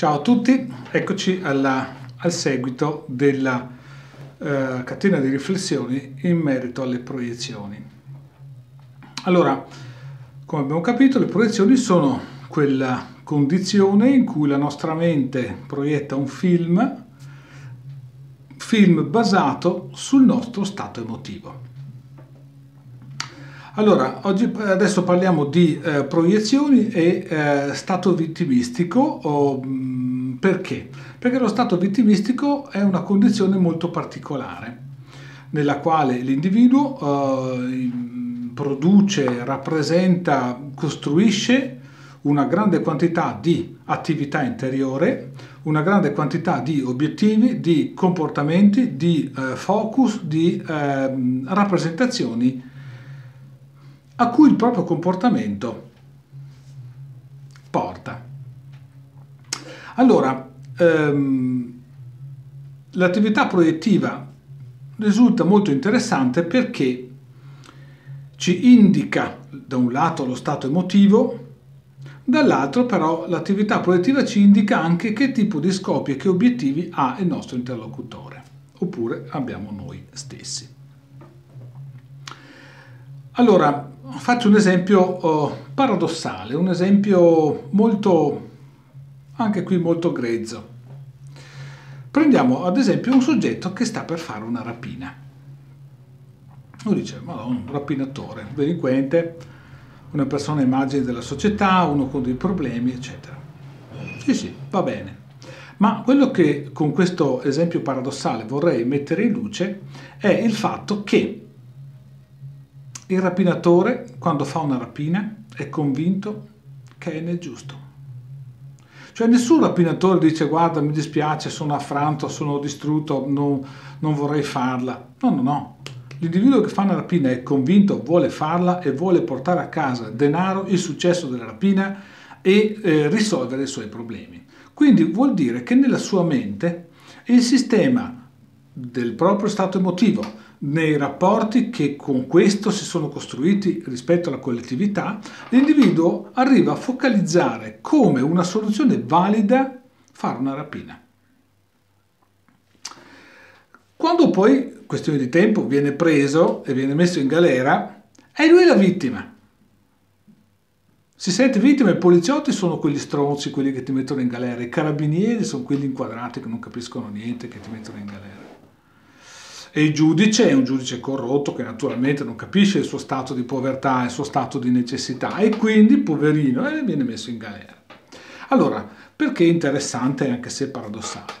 Ciao a tutti, eccoci alla, al seguito della eh, catena di riflessioni in merito alle proiezioni. Allora, come abbiamo capito, le proiezioni sono quella condizione in cui la nostra mente proietta un film, film basato sul nostro stato emotivo. Allora, oggi, adesso parliamo di eh, proiezioni e eh, stato vittimistico. O, mh, perché? Perché lo stato vittimistico è una condizione molto particolare, nella quale l'individuo eh, produce, rappresenta, costruisce una grande quantità di attività interiore, una grande quantità di obiettivi, di comportamenti, di eh, focus, di ehm, rappresentazioni a cui il proprio comportamento porta. Allora, ehm, l'attività proiettiva risulta molto interessante perché ci indica da un lato lo stato emotivo, dall'altro però l'attività proiettiva ci indica anche che tipo di scopi e che obiettivi ha il nostro interlocutore, oppure abbiamo noi stessi. Allora, faccio un esempio oh, paradossale, un esempio molto, anche qui molto grezzo. Prendiamo ad esempio un soggetto che sta per fare una rapina. Uno dice, ma un rapinatore, un delinquente, una persona immagine della società, uno con dei problemi, eccetera. Sì, sì, va bene. Ma quello che con questo esempio paradossale vorrei mettere in luce è il fatto che il rapinatore, quando fa una rapina, è convinto che è nel giusto. Cioè nessun rapinatore dice guarda mi dispiace, sono affranto, sono distrutto, non, non vorrei farla. No, no, no. L'individuo che fa una rapina è convinto, vuole farla e vuole portare a casa denaro, il successo della rapina e eh, risolvere i suoi problemi. Quindi vuol dire che nella sua mente il sistema del proprio stato emotivo, nei rapporti che con questo si sono costruiti rispetto alla collettività, l'individuo arriva a focalizzare come una soluzione valida fare una rapina. Quando poi, questione di tempo, viene preso e viene messo in galera, è lui la vittima. Si sente vittima, i poliziotti sono quegli stronzi, quelli che ti mettono in galera, i carabinieri sono quelli inquadrati che non capiscono niente, che ti mettono in galera. E il giudice è un giudice corrotto che naturalmente non capisce il suo stato di povertà, il suo stato di necessità e quindi, poverino, eh, viene messo in galera. Allora, perché interessante anche se paradossale?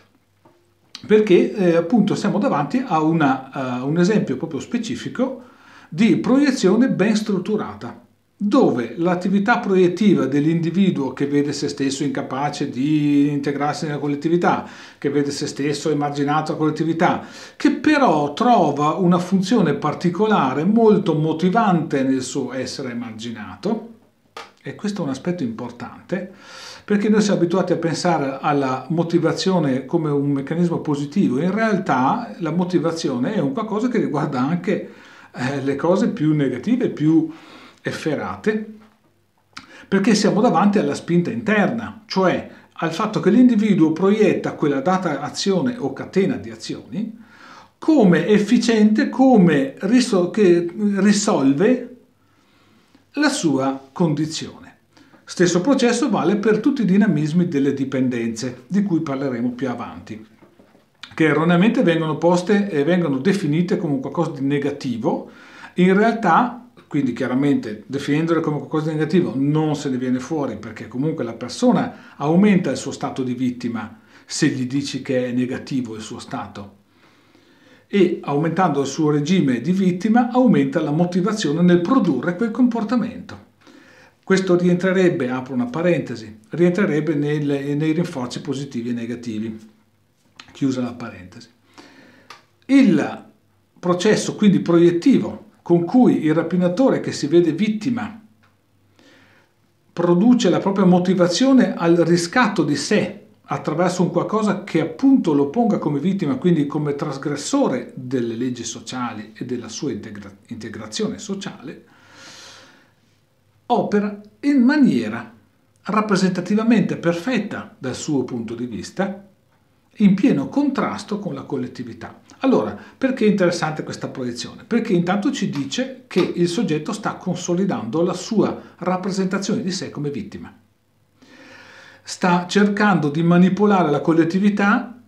Perché eh, appunto siamo davanti a una, uh, un esempio proprio specifico di proiezione ben strutturata dove l'attività proiettiva dell'individuo che vede se stesso incapace di integrarsi nella collettività, che vede se stesso emarginato dalla collettività, che però trova una funzione particolare molto motivante nel suo essere emarginato, e questo è un aspetto importante, perché noi siamo abituati a pensare alla motivazione come un meccanismo positivo, in realtà la motivazione è un qualcosa che riguarda anche eh, le cose più negative, più efferate, perché siamo davanti alla spinta interna, cioè al fatto che l'individuo proietta quella data azione o catena di azioni come efficiente, come risol- che risolve la sua condizione. Stesso processo vale per tutti i dinamismi delle dipendenze, di cui parleremo più avanti, che erroneamente vengono poste e vengono definite come qualcosa di negativo, in realtà quindi chiaramente definendole come qualcosa di negativo non se ne viene fuori perché comunque la persona aumenta il suo stato di vittima se gli dici che è negativo il suo stato. E aumentando il suo regime di vittima aumenta la motivazione nel produrre quel comportamento. Questo rientrerebbe, apro una parentesi, rientrerebbe nel, nei rinforzi positivi e negativi. Chiusa la parentesi. Il processo quindi proiettivo con cui il rapinatore che si vede vittima produce la propria motivazione al riscatto di sé attraverso un qualcosa che appunto lo ponga come vittima, quindi come trasgressore delle leggi sociali e della sua integra- integrazione sociale, opera in maniera rappresentativamente perfetta dal suo punto di vista, in pieno contrasto con la collettività. Allora, perché è interessante questa proiezione? Perché intanto ci dice che il soggetto sta consolidando la sua rappresentazione di sé come vittima. Sta cercando di manipolare la collettività,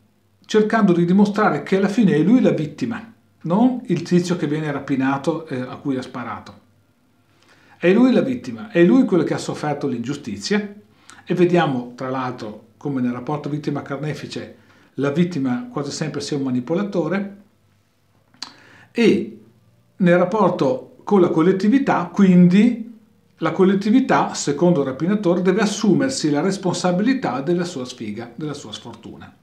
cercando di dimostrare che alla fine è lui la vittima, non il tizio che viene rapinato eh, a cui ha sparato. È lui la vittima, è lui quello che ha sofferto l'ingiustizia e vediamo tra l'altro come nel rapporto vittima-carnefice la vittima quasi sempre sia un manipolatore e nel rapporto con la collettività quindi la collettività, secondo il rapinatore, deve assumersi la responsabilità della sua sfiga, della sua sfortuna.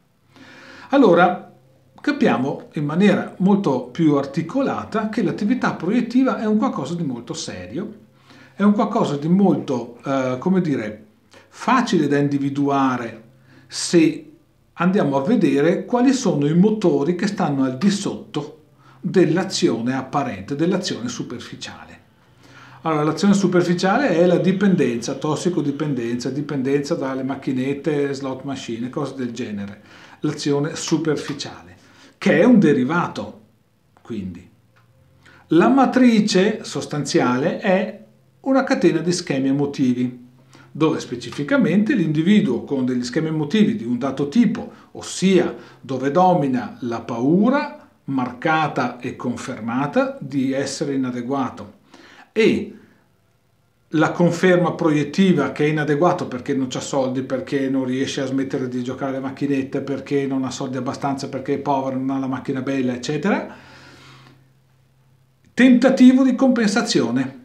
Allora, capiamo in maniera molto più articolata che l'attività proiettiva è un qualcosa di molto serio, è un qualcosa di molto, eh, come dire, facile da individuare se andiamo a vedere quali sono i motori che stanno al di sotto dell'azione apparente, dell'azione superficiale. Allora, l'azione superficiale è la dipendenza, tossicodipendenza, dipendenza dalle macchinette, slot machine, cose del genere. L'azione superficiale, che è un derivato, quindi. La matrice sostanziale è una catena di schemi emotivi dove specificamente l'individuo con degli schemi emotivi di un dato tipo, ossia dove domina la paura marcata e confermata di essere inadeguato e la conferma proiettiva che è inadeguato perché non ha soldi, perché non riesce a smettere di giocare alle macchinette, perché non ha soldi abbastanza, perché è povero, non ha la macchina bella, eccetera. Tentativo di compensazione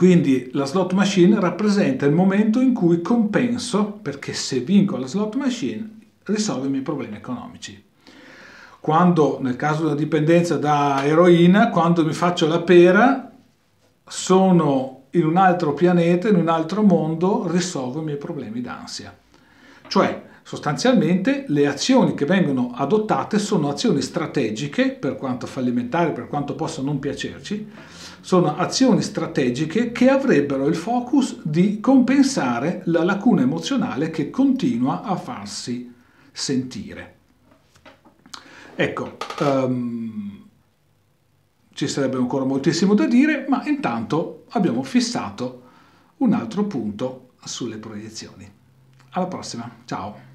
quindi la slot machine rappresenta il momento in cui compenso, perché se vinco la slot machine risolvo i miei problemi economici. Quando nel caso della dipendenza da eroina, quando mi faccio la pera, sono in un altro pianeta, in un altro mondo, risolvo i miei problemi d'ansia. Cioè, sostanzialmente le azioni che vengono adottate sono azioni strategiche, per quanto fallimentari, per quanto possa non piacerci, sono azioni strategiche che avrebbero il focus di compensare la lacuna emozionale che continua a farsi sentire. Ecco, um, ci sarebbe ancora moltissimo da dire, ma intanto abbiamo fissato un altro punto sulle proiezioni. Alla prossima, ciao!